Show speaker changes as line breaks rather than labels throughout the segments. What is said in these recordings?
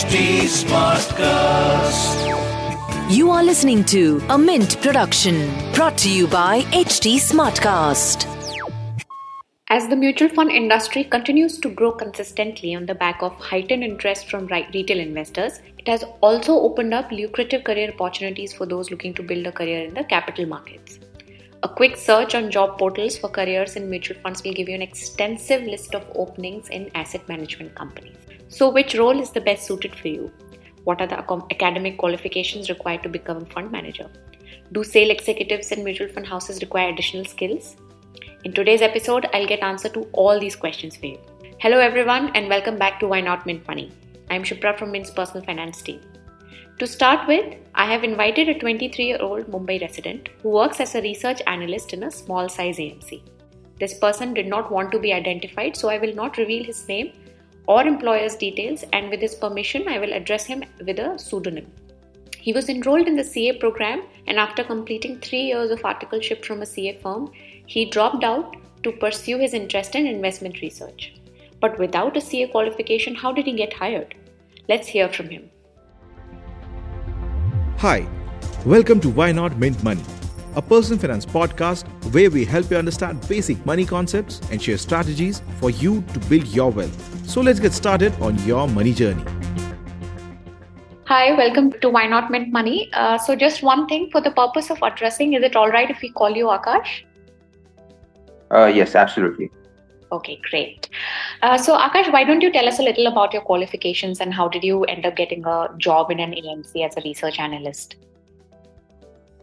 HT Smartcast.
You are listening to a Mint production brought to you by HT Smartcast.
As the mutual fund industry continues to grow consistently on the back of heightened interest from retail investors, it has also opened up lucrative career opportunities for those looking to build a career in the capital markets. A quick search on job portals for careers in mutual funds will give you an extensive list of openings in asset management companies. So, which role is the best suited for you? What are the academic qualifications required to become a fund manager? Do sale executives in mutual fund houses require additional skills? In today's episode, I'll get answer to all these questions for you. Hello everyone and welcome back to Why Not Mint Money. I'm Shipra from Mint's personal finance team. To start with, I have invited a 23-year-old Mumbai resident who works as a research analyst in a small size AMC. This person did not want to be identified, so I will not reveal his name or employer's details and with his permission I will address him with a pseudonym. He was enrolled in the CA program and after completing 3 years of articleship from a CA firm, he dropped out to pursue his interest in investment research. But without a CA qualification, how did he get hired? Let's hear from him.
Hi, welcome to Why Not Mint Money, a personal finance podcast where we help you understand basic money concepts and share strategies for you to build your wealth. So let's get started on your money journey.
Hi, welcome to Why Not Mint Money. Uh, so, just one thing for the purpose of addressing, is it all right if we call you Akash?
Uh, yes, absolutely.
Okay, great. Uh, so, Akash, why don't you tell us a little about your qualifications and how did you end up getting a job in an AMC as a research analyst?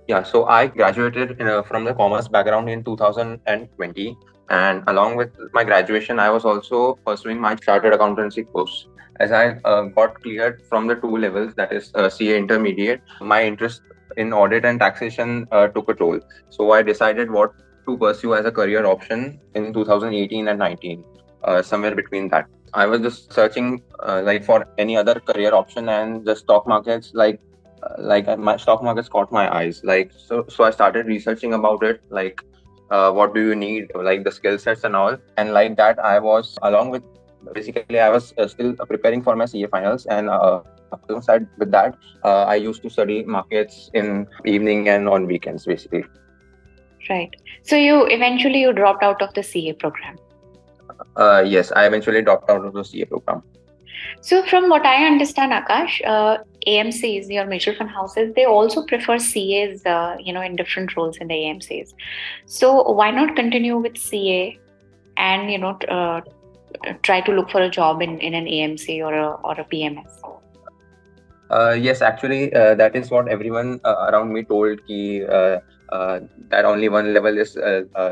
Yeah, so I graduated a, from the commerce background in 2020, and along with my graduation, I was also pursuing my chartered accountancy course. As I uh, got cleared from the two levels, that is uh, CA intermediate, my interest in audit and taxation uh, took a toll. So I decided what to pursue as a career option in 2018 and 19, uh, somewhere between that. I was just searching uh, like for any other career option, and the stock markets like uh, like uh, my stock markets caught my eyes. Like so, so I started researching about it. Like uh, what do you need, like the skill sets and all, and like that I was along with basically I was uh, still preparing for my CA finals and. Uh, alongside with that, uh, I used to study markets in evening and on weekends, basically.
Right. So, you eventually you dropped out of the CA program.
Uh, yes, I eventually dropped out of the CA program.
So, from what I understand, Akash, uh, AMCs, your mutual fund houses, they also prefer CAs, uh, you know, in different roles in the AMCs. So, why not continue with CA and you know uh, try to look for a job in, in an AMC or a or a PMS?
Uh, yes, actually, uh, that is what everyone uh, around me told. Ki, uh, that only one level is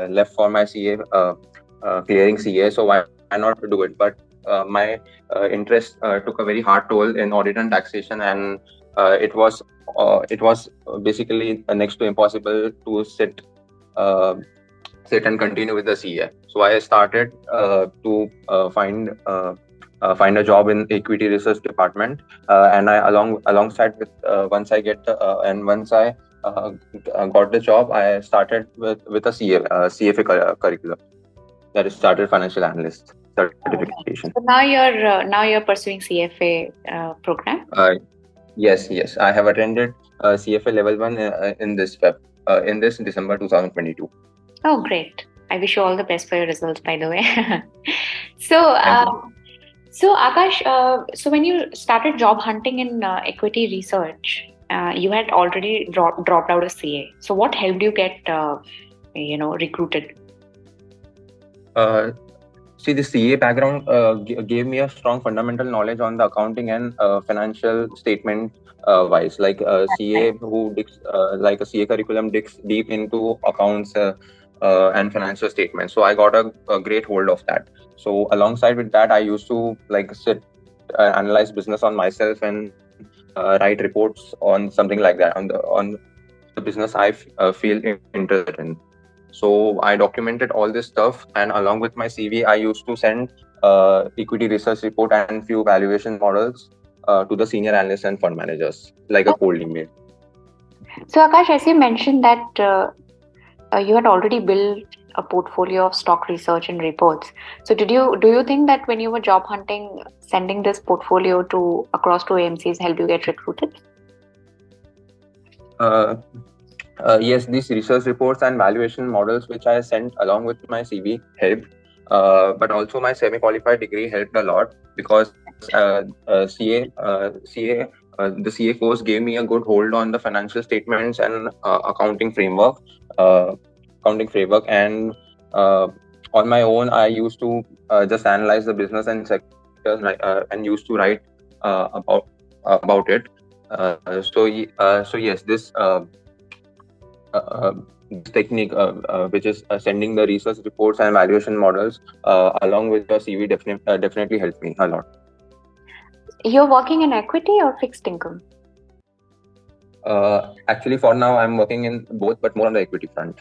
left for my CA, clearing CA. So why, not do it? But my uh, interest uh, took a very hard toll in audit and taxation, and uh, it was uh, it was basically next to impossible to sit uh, sit and continue with the CA. So I started uh, to uh, find. Uh, uh, find a job in equity research department uh, and i along alongside with uh, once i get uh, and once i uh, got the job i started with with a CA, uh, cfa curriculum that is chartered financial analyst certification
So now you're uh, now you're pursuing CFA uh, program.
uh, yes yes i have attended uh, cfa level 1 uh, in this uh, in this december 2022
Oh, great! I wish you all the best for your results, by the way. so, uh, so Akash, uh, so when you started job hunting in uh, equity research, uh, you had already dro- dropped out of CA. So, what helped you get, uh, you know, recruited?
See, the CA background uh, g- gave me a strong fundamental knowledge on the accounting and uh, financial statement uh, wise. Like uh, CA, who digs, uh, like a CA curriculum digs deep into accounts uh, uh, and financial statements. So I got a, a great hold of that. So alongside with that, I used to like sit uh, analyze business on myself and uh, write reports on something like that on the on the business I f- uh, feel interested in. So I documented all this stuff, and along with my CV, I used to send uh, equity research report and few valuation models uh, to the senior analysts and fund managers, like a cold email.
So, Akash, as you mentioned that uh, uh, you had already built a portfolio of stock research and reports. So did you do you think that when you were job hunting, sending this portfolio to across to AMCs helped you get recruited?
Uh, uh, yes, these research reports and valuation models which I sent along with my CV helped. Uh, but also my semi-qualified degree helped a lot because uh, uh, CA, CA, the CA course gave me a good hold on the financial statements and accounting framework, accounting framework, and on my own, I used to just analyze the business and sectors and used to write about about it. so, so yes, this Uh, technique, uh, uh, which is uh, sending the research reports and evaluation models uh, along with your CV, definitely uh, definitely helped me a lot.
You're working in equity or fixed income?
actually, for now, I'm working in both, but more on the equity front.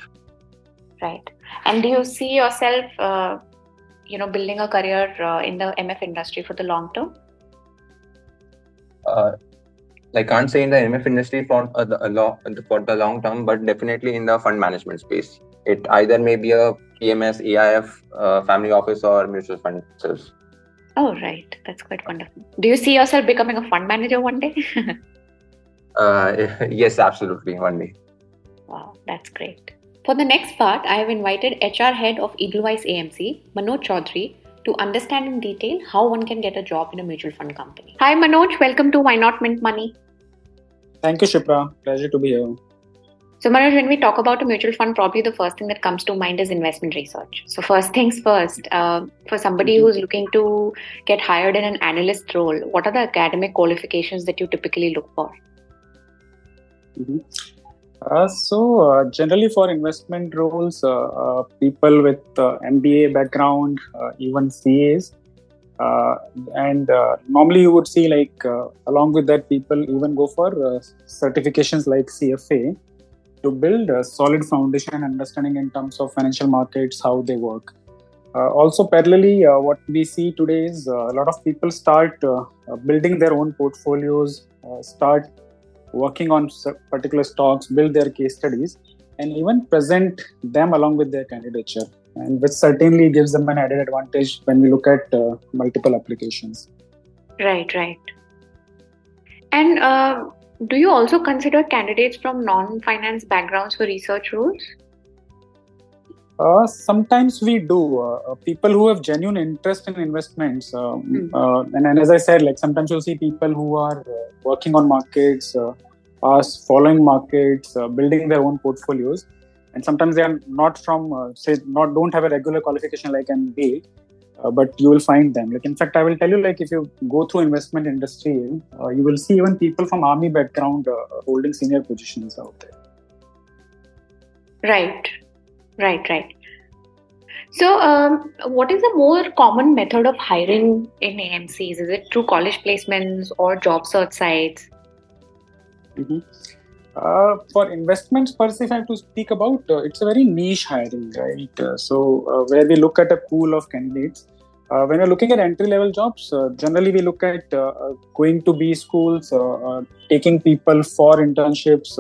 Right. And do you see yourself, you know, building a career in the MF industry for the long term?
I can't say in the MF industry for uh, the, for the long term, but definitely in the fund management space. It either may be a PMS, AIF, uh, family office, or mutual fund itself.
Oh, right. That's quite wonderful. Do you see yourself becoming a fund manager one day?
uh, yes, absolutely, one day.
Wow, that's great. For the next part, I have invited HR head of Edelweiss AMC, Manoj Chaudhary, to understand in detail how one can get a job in a mutual fund company. Hi, Manoj. Welcome to Why Not Mint Money.
Thank you, Shipra. Pleasure to be here.
So, Manoj, when we talk about a mutual fund, probably the first thing that comes to mind is investment research. So, first things first, uh, for somebody mm-hmm. who's looking to get hired in an analyst role, what are the academic qualifications that you typically look for?
Mm-hmm. Uh, so, uh, generally for investment roles, uh, uh, people with uh, MBA background, even CAs, uh, and uh, normally you would see like uh, along with that people even go for uh, certifications like cfa to build a solid foundation and understanding in terms of financial markets how they work. Uh, also parallelly uh, what we see today is a lot of people start building their own portfolios start working on particular stocks build their case studies and even present them along with their candidature and which certainly gives them an added advantage when we look at uh, multiple applications.
Right, right. And uh, do you also consider candidates from non-finance backgrounds for research roles?
Uh, sometimes we do. Uh, people who have genuine interest in investments, mm. and, and, as I said, like sometimes you'll see people who are uh, working on markets, are following markets, building their own portfolios and sometimes they are not from uh, say not don't have a regular qualification like MBA, uh, but you will find them. Like in fact, I will tell you like if you go through investment industry, uh, you will see even people from army background uh, holding senior positions out there.
Right, right, right. So, um, what is the more common method of hiring in AMCs? Is it through college placements or job search sites?
Mm-hmm. Uh, for investments per se, if I have to speak about, uh, it's a very niche hiring, right? Uh, so uh, where we look at a pool of candidates. Uh, when we're looking at entry level jobs, generally we look at going to B schools, taking people for internships,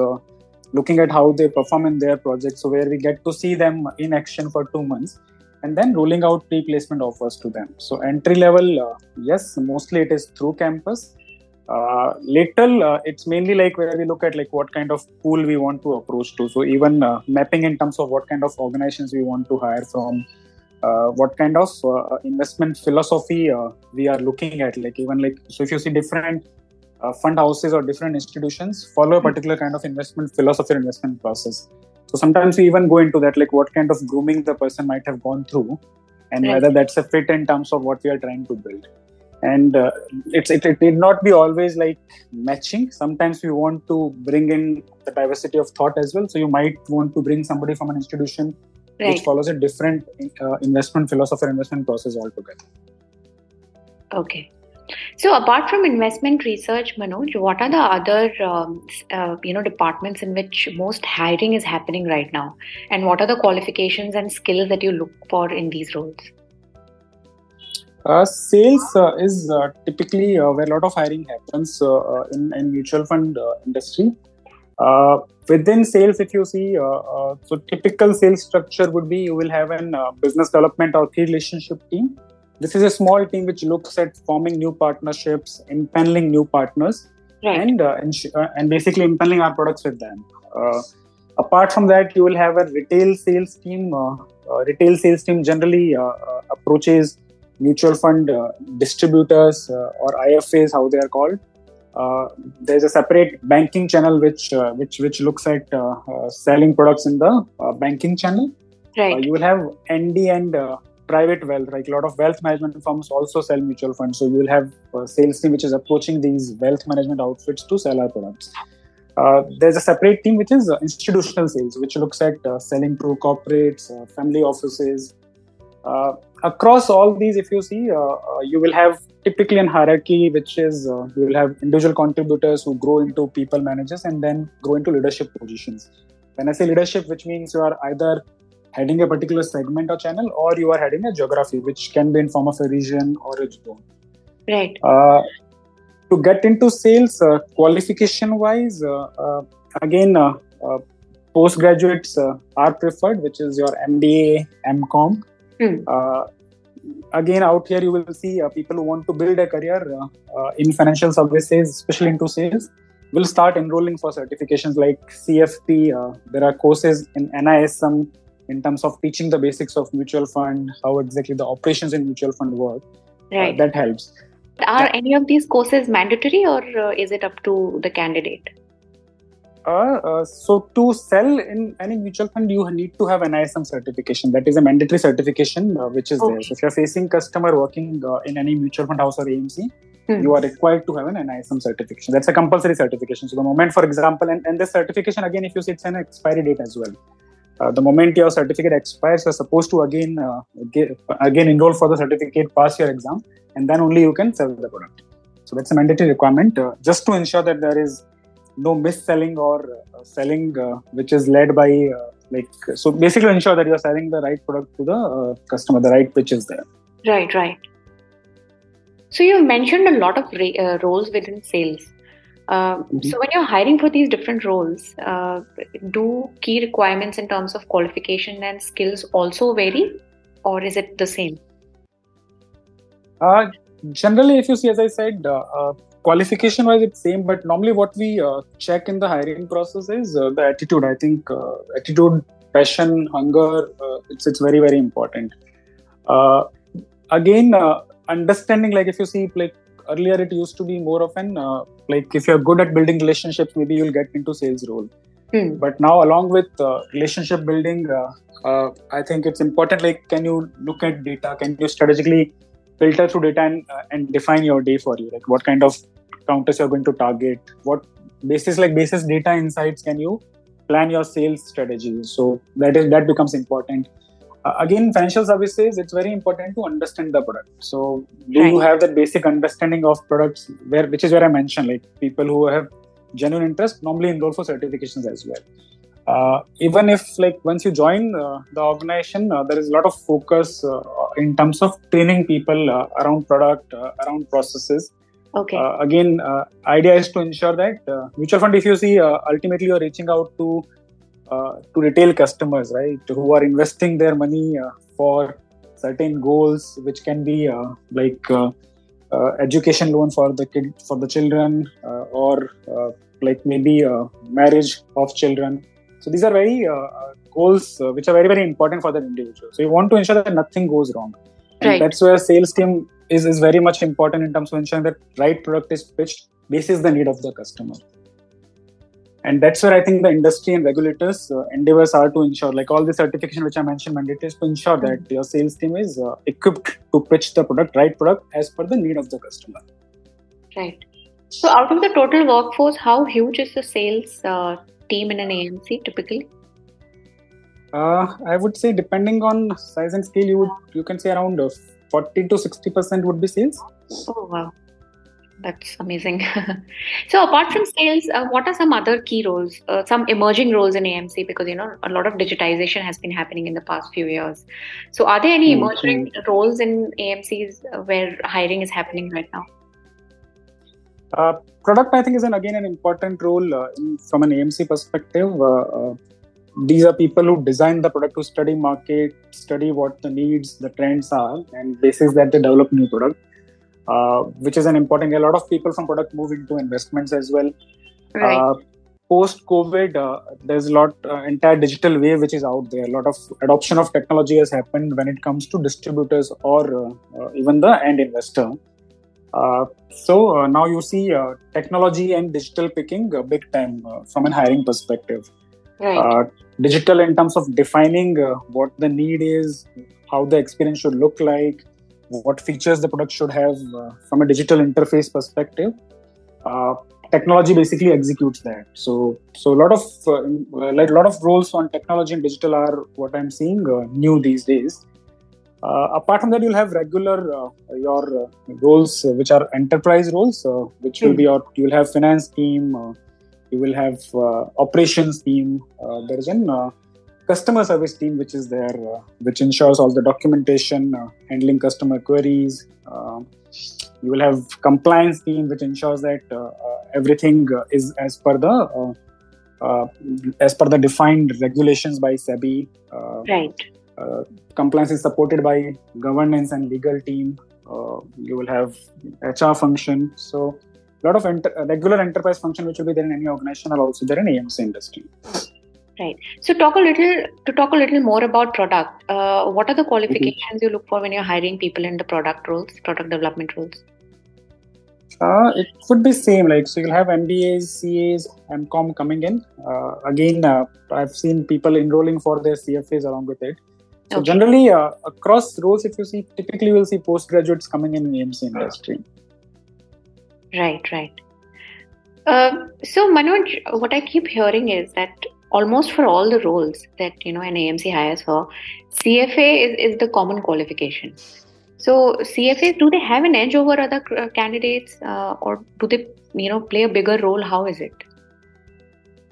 looking at how they perform in their projects. So where we get to see them in action for two months, and then rolling out pre-placement offers to them. So entry level, yes, mostly it is through campus uh, little uh, it's mainly like where we look at like what kind of pool we want to approach to. So even uh, mapping in terms of what kind of organizations we want to hire from uh, what kind of uh, investment philosophy uh, we are looking at like even like so if you see different fund houses or different institutions follow a hmm. particular kind of investment philosophy or investment process. So sometimes we even go into that like what kind of grooming the person might have gone through and whether that's a fit in terms of what we are trying to build and uh, it's it, it need not be always like matching. Sometimes we want to bring in the diversity of thought as well. So you might want to bring somebody from an institution right. which follows a different uh, investment philosophy or investment process altogether.
Okay. So apart from investment research manoj what are the other um, uh, you know departments in which most hiring is happening right now? And what are the qualifications and skills that you look for in these roles
sales uh, is uh, typically uh, where a lot of hiring happens uh, uh, in, in mutual fund industry. Uh, within sales, if you see, uh, uh, so typical sales structure would be you will have an uh, business development or key relationship team. This is a small team which looks at forming new partnerships, impaneling new partners,
Right.
and uh, ins- uh, and basically impaneling our products with them. Uh, apart from that, you will have a retail sales team. Uh, uh, retail sales team generally uh, uh, approaches mutual fund uh, distributors uh, or IFAs, how they are called. Uh, there's a separate banking channel which uh, which which looks at selling products in the uh, banking channel. Uh,
Right.
you will have ND and uh, private wealth, like a lot of wealth management firms also sell mutual funds. So you will have a sales team which is approaching these wealth management outfits to sell our products. Uh, there's a separate team which is uh, institutional sales, which looks at uh, selling to corporates, uh, family offices. Uh, across all these, if you see, uh, uh, you will have typically an hierarchy, which is uh, you will have individual contributors who grow into people managers and then grow into leadership positions. When I say leadership, which means you are either heading a particular segment or channel, or you are heading a geography, which can be in form of a region or a zone.
Right.
Uh, to get into sales, uh, qualification wise, uh, uh, again, uh, uh, postgraduates uh, are preferred, which is your MBA, MCOM.
Hmm.
Uh, again, out here you will see uh, people who want to build a career uh, uh, in financial services, especially into sales, will start enrolling for certifications like CFP. Uh, there are courses in NISM in terms of teaching the basics of mutual fund, how exactly the operations in mutual fund work. Uh,
Right.
that helps.
Are any of these courses mandatory or uh, is it up to the candidate?
Uh, so to sell in any mutual fund, you need to have an NISM certification. That is a mandatory certification uh, which is there. So if you're facing customer working uh, in any mutual fund house or AMC,
Hmm.
you are required to have an NISM certification. That's a compulsory certification. So the moment, for example, and, and this certification again, if you see it's an expiry date as well. Uh, the moment your certificate expires, you're supposed to again uh, get, again enroll for the certificate, pass your exam, and then only you can sell the product. So that's a mandatory requirement uh, just to ensure that there is no mis-selling or uh, selling uh, which is led by uh, like so basically ensure that you're selling the right product to the uh, customer the right pitch is there
Right, right. So you've mentioned a lot of ra- uh, roles within sales. Uh,
Mhm.
So when you're hiring for these different roles, uh, do key requirements in terms of qualification and skills also vary, or is it the same?
uh, generally if you see as i said uh, uh, qualification wise it's same but normally what we uh, check in the hiring process is uh, the attitude. I think uh, attitude passion hunger uh, it's it's very very important. Uh, again uh, understanding like if you see like earlier it used to be more of an uh, like if you're good at building relationships maybe you'll get into sales role.
Hmm.
but now along with uh, relationship building uh, uh, i think it's important like can you look at data? Can you strategically filter through data and, uh, and define your day for you? Like what kind of counters you're going to target? What basis like basis data insights can you plan your sales strategy? So that is that becomes important. Uh, again financial services it's very important to understand the product. So do you have that basic understanding of products where which is where i mentioned like people who have genuine interest normally enroll for certifications as well. Uh, even if like once you join uh, the organization uh, there is a lot of focus uh, in terms of training people uh, around product uh, around processes
Okay.
uh, again uh, idea is to ensure that uh, mutual fund if you see uh, ultimately you're reaching out to uh, to retail customers right who are investing their money uh, for certain goals which can be like education loan for the kid for the children or like maybe marriage of children. So these are very goals which are very very important for that individual. So you want to ensure that nothing goes wrong and
Right.
that's where sales team is, is very much important in terms of ensuring that right product is pitched basis the need of the customer and that's where i think the industry and regulators uh, endeavors are to ensure like all the certification which i mentioned mandatory is to ensure that your sales team is uh, equipped to pitch the product right product as per the need of the customer
Right. So out of the total workforce, how huge is the sales uh, team in an AMC typically?
Uh, i would say depending on size and scale you would you can say around uh, 40 to 60 percent would be sales
Oh wow, that's amazing. so apart from sales, uh, what are some other key roles, uh, some emerging roles in AMC? Because you know a lot of digitization has been happening in the past few years. So are there any
Hmm,
emerging roles in AMCs uh, where hiring is happening right now?
Uh, product, I think, is an, again an important role uh, in, from an AMC perspective. Uh, uh, these are people who design the product to study market, study what the needs, the trends are, and basis that they develop new product, uh, which is an important. A lot of people from product move into investments as well.
Right.
Uh, Post COVID, uh, there's a lot uh, entire digital wave which is out there. A lot of adoption of technology has happened when it comes to distributors or uh, even the end investor. Uh, so uh, now you see uh, technology and digital picking uh, big time uh, from an hiring perspective.
Right.
Uh, digital in terms of defining uh, what the need is, how the experience should look like, what features the product should have uh, from a digital interface perspective. Uh, technology basically executes that. So, so a lot of uh, like a lot of roles on technology and digital are what I'm seeing uh, new these days. Uh, apart from that, you'll have regular uh, your uh, roles uh, which are enterprise roles, uh, which will
Hmm.
be your you'll have finance team, uh, you will have uh, operations team. Uh, there is an uh, customer service team which is there, uh, which ensures all the documentation, uh, handling customer queries. Uh, you will have compliance team which ensures that everything uh, is as per the uh, uh, as per the defined regulations by SEBI. Uh,
right.
uh, compliance is supported by governance and legal team. Uh, you will have HR function. So a lot of enter- regular enterprise function which will be there in any organization are also there in AMC industry. Right.
So talk a little to talk a little more about product. Uh, what are the qualifications you look for when you're hiring people in the product roles, product development roles?
Uh, it would be same like so you'll have MBAs, CAs, MCOM coming in. Uh, again, uh, I've seen people enrolling for their CFAs along with it. So
Okay.
generally, uh, across roles, if you see, typically you'll see postgraduates coming in AMC industry.
Right, right. Uh, so Manoj, what I keep hearing is that almost for all the roles that you know an AMC hires for, CFA is, is the common qualification. So CFAs do they have an edge over other uh, candidates, uh, or do they you know play a bigger role? How is it?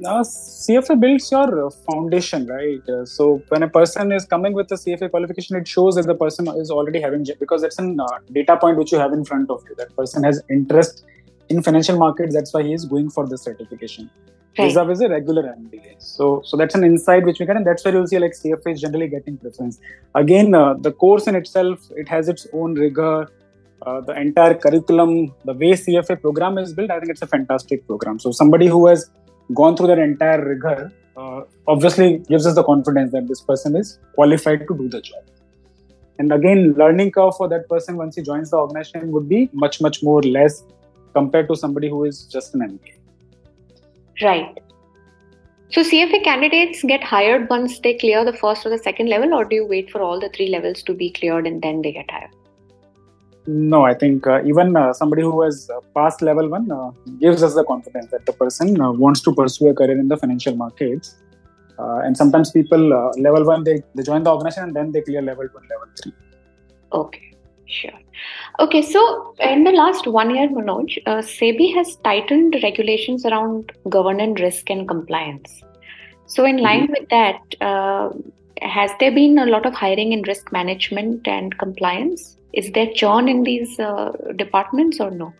CFA builds your foundation, right? Uh, so when a person is coming with a CFA qualification, it shows that the person is already having because that's a uh, data point which you have in front of you. That person has interest in financial markets. That's why he is going for the certification.
Right.
Vis-a-vis a regular MBA. So, so that's an insight which we get, and that's where you'll see like CFA is generally getting preference. Again, uh, the course in itself, it has its own rigor. Uh, the entire curriculum, the way CFA program is built, I think it's a fantastic program. So somebody who has gone through that entire rigor uh, obviously gives us the confidence that this person is qualified to do the job. And again, learning curve for that person once he joins the organization would be much, much more less compared to somebody who is just an MBA.
Right. So CFA candidates get hired once they clear the first or the second level, or do you wait for all the three levels to be cleared and then they get hired?
No, I think uh, even uh, somebody who has uh, passed level one uh, gives us the confidence that the person uh, wants to pursue a career in the financial markets. Uh, and sometimes people uh, level one they, they join the organization and then they clear level two level three.
Okay, sure. Okay, so in the last one year, Manoj, uh, SEBI has tightened regulations around governance, risk, and compliance. So, in line with that, uh, has there been a lot of hiring in risk management and compliance? Is there churn in these uh, departments or no?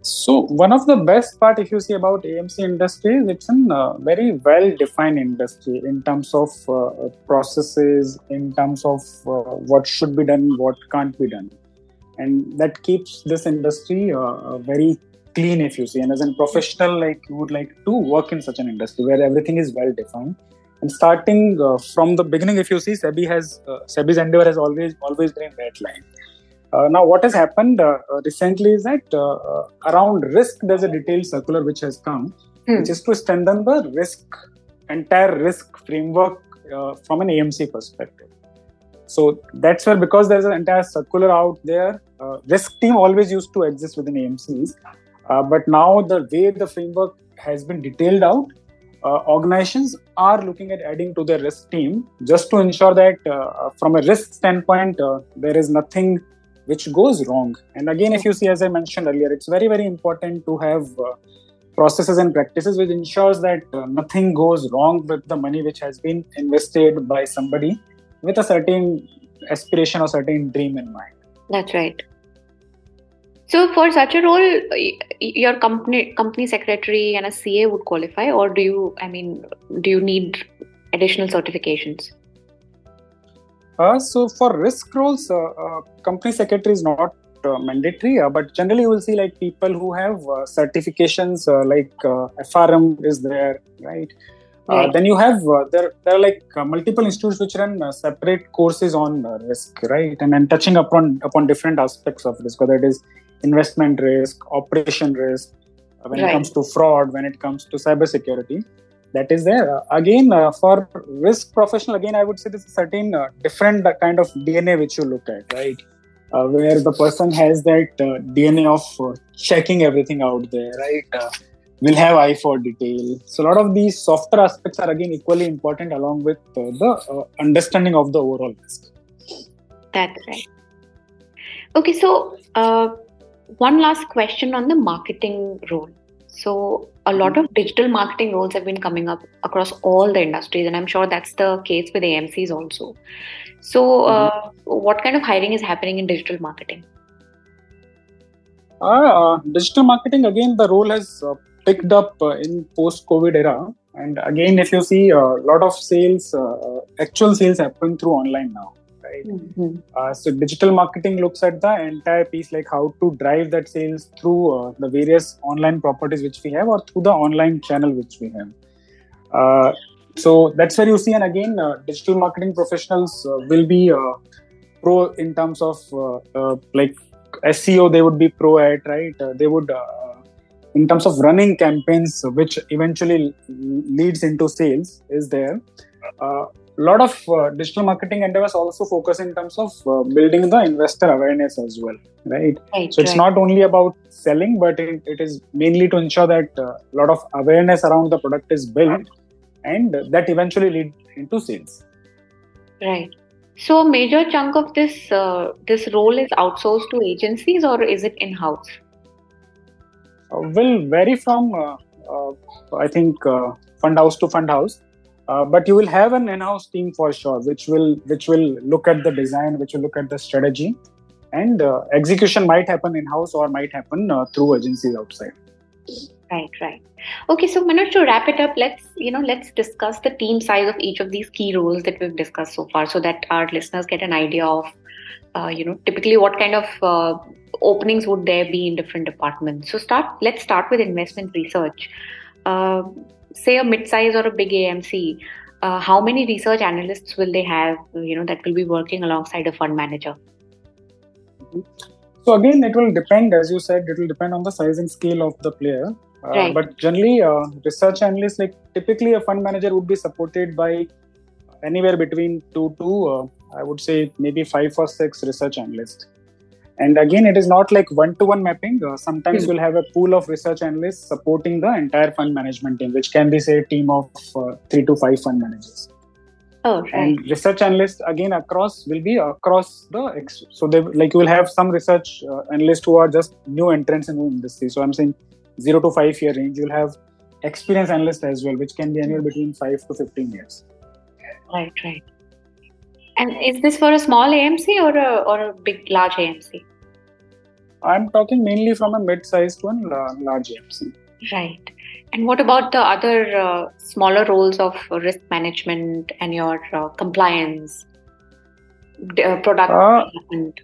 So one of the best part, if you see about AMC industry, is it's a uh, very well-defined industry in terms of uh, processes, in terms of uh, what should be done, what can't be done, and that keeps this industry uh, very clean. If you see, and as a professional, like you would like to work in such an industry where everything is well-defined. And starting uh, from the beginning, if you see, SEBI has uh, SEBI's endeavor has always always been that line. Uh, now, what has happened uh, uh, recently is that uh, around risk, there's a detailed circular which has come,
Hmm.
which is to strengthen the risk, entire risk framework uh, from an AMC perspective. So that's where, because there's an entire circular out there, uh, risk team always used to exist within AMCs, uh, but now the way the framework has been detailed out, uh, organizations are looking at adding to their risk team just to ensure that uh, from a risk standpoint, uh, there is nothing which goes wrong. And again, if you see, as I mentioned earlier, it's very, very important to have uh, processes and practices which ensures that uh, nothing goes wrong with the money which has been invested by somebody with a certain aspiration or certain dream in mind.
That's right. So for such a role, your company company secretary and a CA would qualify, or do you? I mean, do you need additional certifications?
Uh, so for risk roles, uh, uh, company secretary is not uh, mandatory, uh, but generally you will see like people who have uh, certifications like FRM is there, right? Right. then you have there there are like multiple institutes which run separate courses on risk, right? And then touching upon upon different aspects of risk, whether it is investment risk, operation risk, when right. it comes to fraud, when it comes to cybersecurity that is there. Uh, again, uh, for risk professional, again, I would say there's a certain uh, different kind of DNA which you look at, right? Uh, where the person has that uh, DNA of uh, checking everything out there, right? will have eye for detail. So a lot of these softer aspects are again equally important along with the understanding of the overall risk.
That's right. Okay, so one last question on the marketing role. So, a lot of digital marketing roles have been coming up across all the industries, and I'm sure that's the case with AMCs also. So, uh, mm-hmm. what kind of hiring is happening in digital marketing?
Uh, uh, digital marketing again, the role has uh, picked up uh, in post-COVID era, and again, if you see a lot of sales, uh, actual sales happen through online now right? Mm-hmm. Uh, so digital marketing looks at the entire piece, like how to drive that sales through uh, the various online properties which we have, or through the online channel which we have. Uh, so that's where you see, and again, uh, digital marketing professionals uh, will be uh, pro in terms of like SEO. They would be pro at right. they would. in terms of running campaigns, which eventually leads into sales, is there a lot of uh, digital marketing endeavors also focus in terms of uh, building the investor awareness as well right, right so it's right. not only about selling but it, it is mainly to ensure that uh, a lot of awareness around the product is built and that eventually lead into sales.
Right. So a major chunk of this uh, this role is outsourced to agencies or is it in house
uh, will vary from uh, i think fund house to fund house uh, but you will have an in-house team for sure, which will which will look at the design, which will look at the strategy, and uh, execution might happen in-house or might happen uh, through agencies outside.
Right, right. Okay, so Manoj, to wrap it up, let's you know let's discuss the team size of each of these key roles that we've discussed so far, so that our listeners get an idea of uh, you know typically what kind of uh, openings would there be in different departments. So start. Let's start with investment research. Say a mid-size or a big AMC, uh, how many research analysts will they have? You know that will be working alongside a fund manager.
So again, it will depend, as you said, it will depend on the size and scale of the player. Uh, right. But generally, uh, research analysts, like typically a fund manager would be supported by anywhere between two to, uh, I would say, maybe five or six research analysts and again it is not like one-to-one mapping. Uh, sometimes mm we'll have a pool of research analysts supporting the entire fund management team which can be say a team of uh, three to five fund managers.
Oh right.
and research analysts again across will be across the ex- so they like you will have some research uh, analysts who are just new entrants in the industry. So i'm saying zero to five year range you'll have experienced analysts as well which can be anywhere between five to 15 years.
Right right and is this for a small AMC or a, or a big, large AMC?
I'm talking mainly from a mid-sized one, large AMC.
Right. And what about the other uh, smaller roles of risk management and your uh, compliance, uh, product uh, development?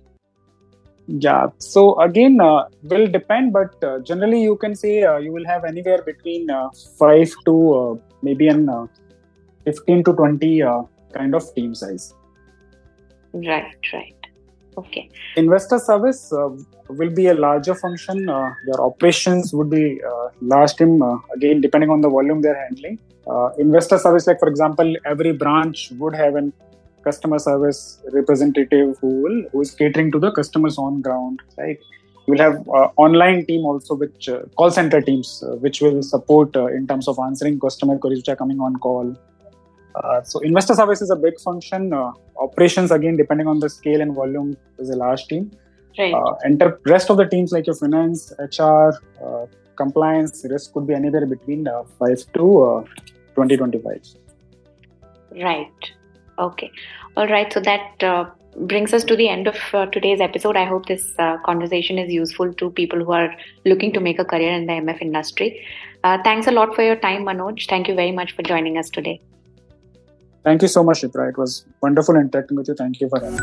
Yeah. So again, uh, will depend, but uh, generally you can say you will have anywhere between five to maybe an 15 to 20 kind of team size.
Right, right. Okay.
Investor service uh, will be a larger function. Uh, their operations would be uh, large team, uh, again, depending on the volume they're handling. Uh, investor service, like for example, every branch would have an customer service representative who will who is catering to the customers on ground right you will have uh, online team also which uh, call center teams uh, which will support in terms of answering customer queries which are coming on call uh, so investor service is a big function. Uh, operations again, depending on the scale and volume, is a large team.
Right.
Uh, enter rest of the teams like your finance, HR, uh, compliance, risk could be anywhere between uh, five to 20, 25.
Right. Okay. All right. So that brings us to the end of uh, today's episode. I hope this uh, conversation is useful to people who are looking to make a career in the MF industry. Uh, thanks a lot for your time, Manoj. Thank you very much for joining us today.
Thank you so much, Shipra. It was wonderful interacting with you. Thank you for me.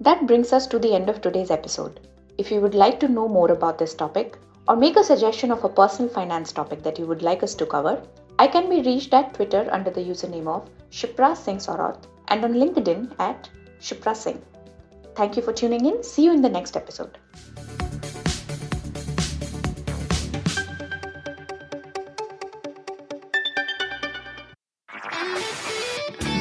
That brings us to the end of today's episode. If you would like to know more about this topic or make a suggestion of a personal finance topic that you would like us to cover, I can be reached at Twitter under the username of Shipra Singh Saurath and on LinkedIn at Shipra Singh. Thank you for tuning in. See you in the next episode.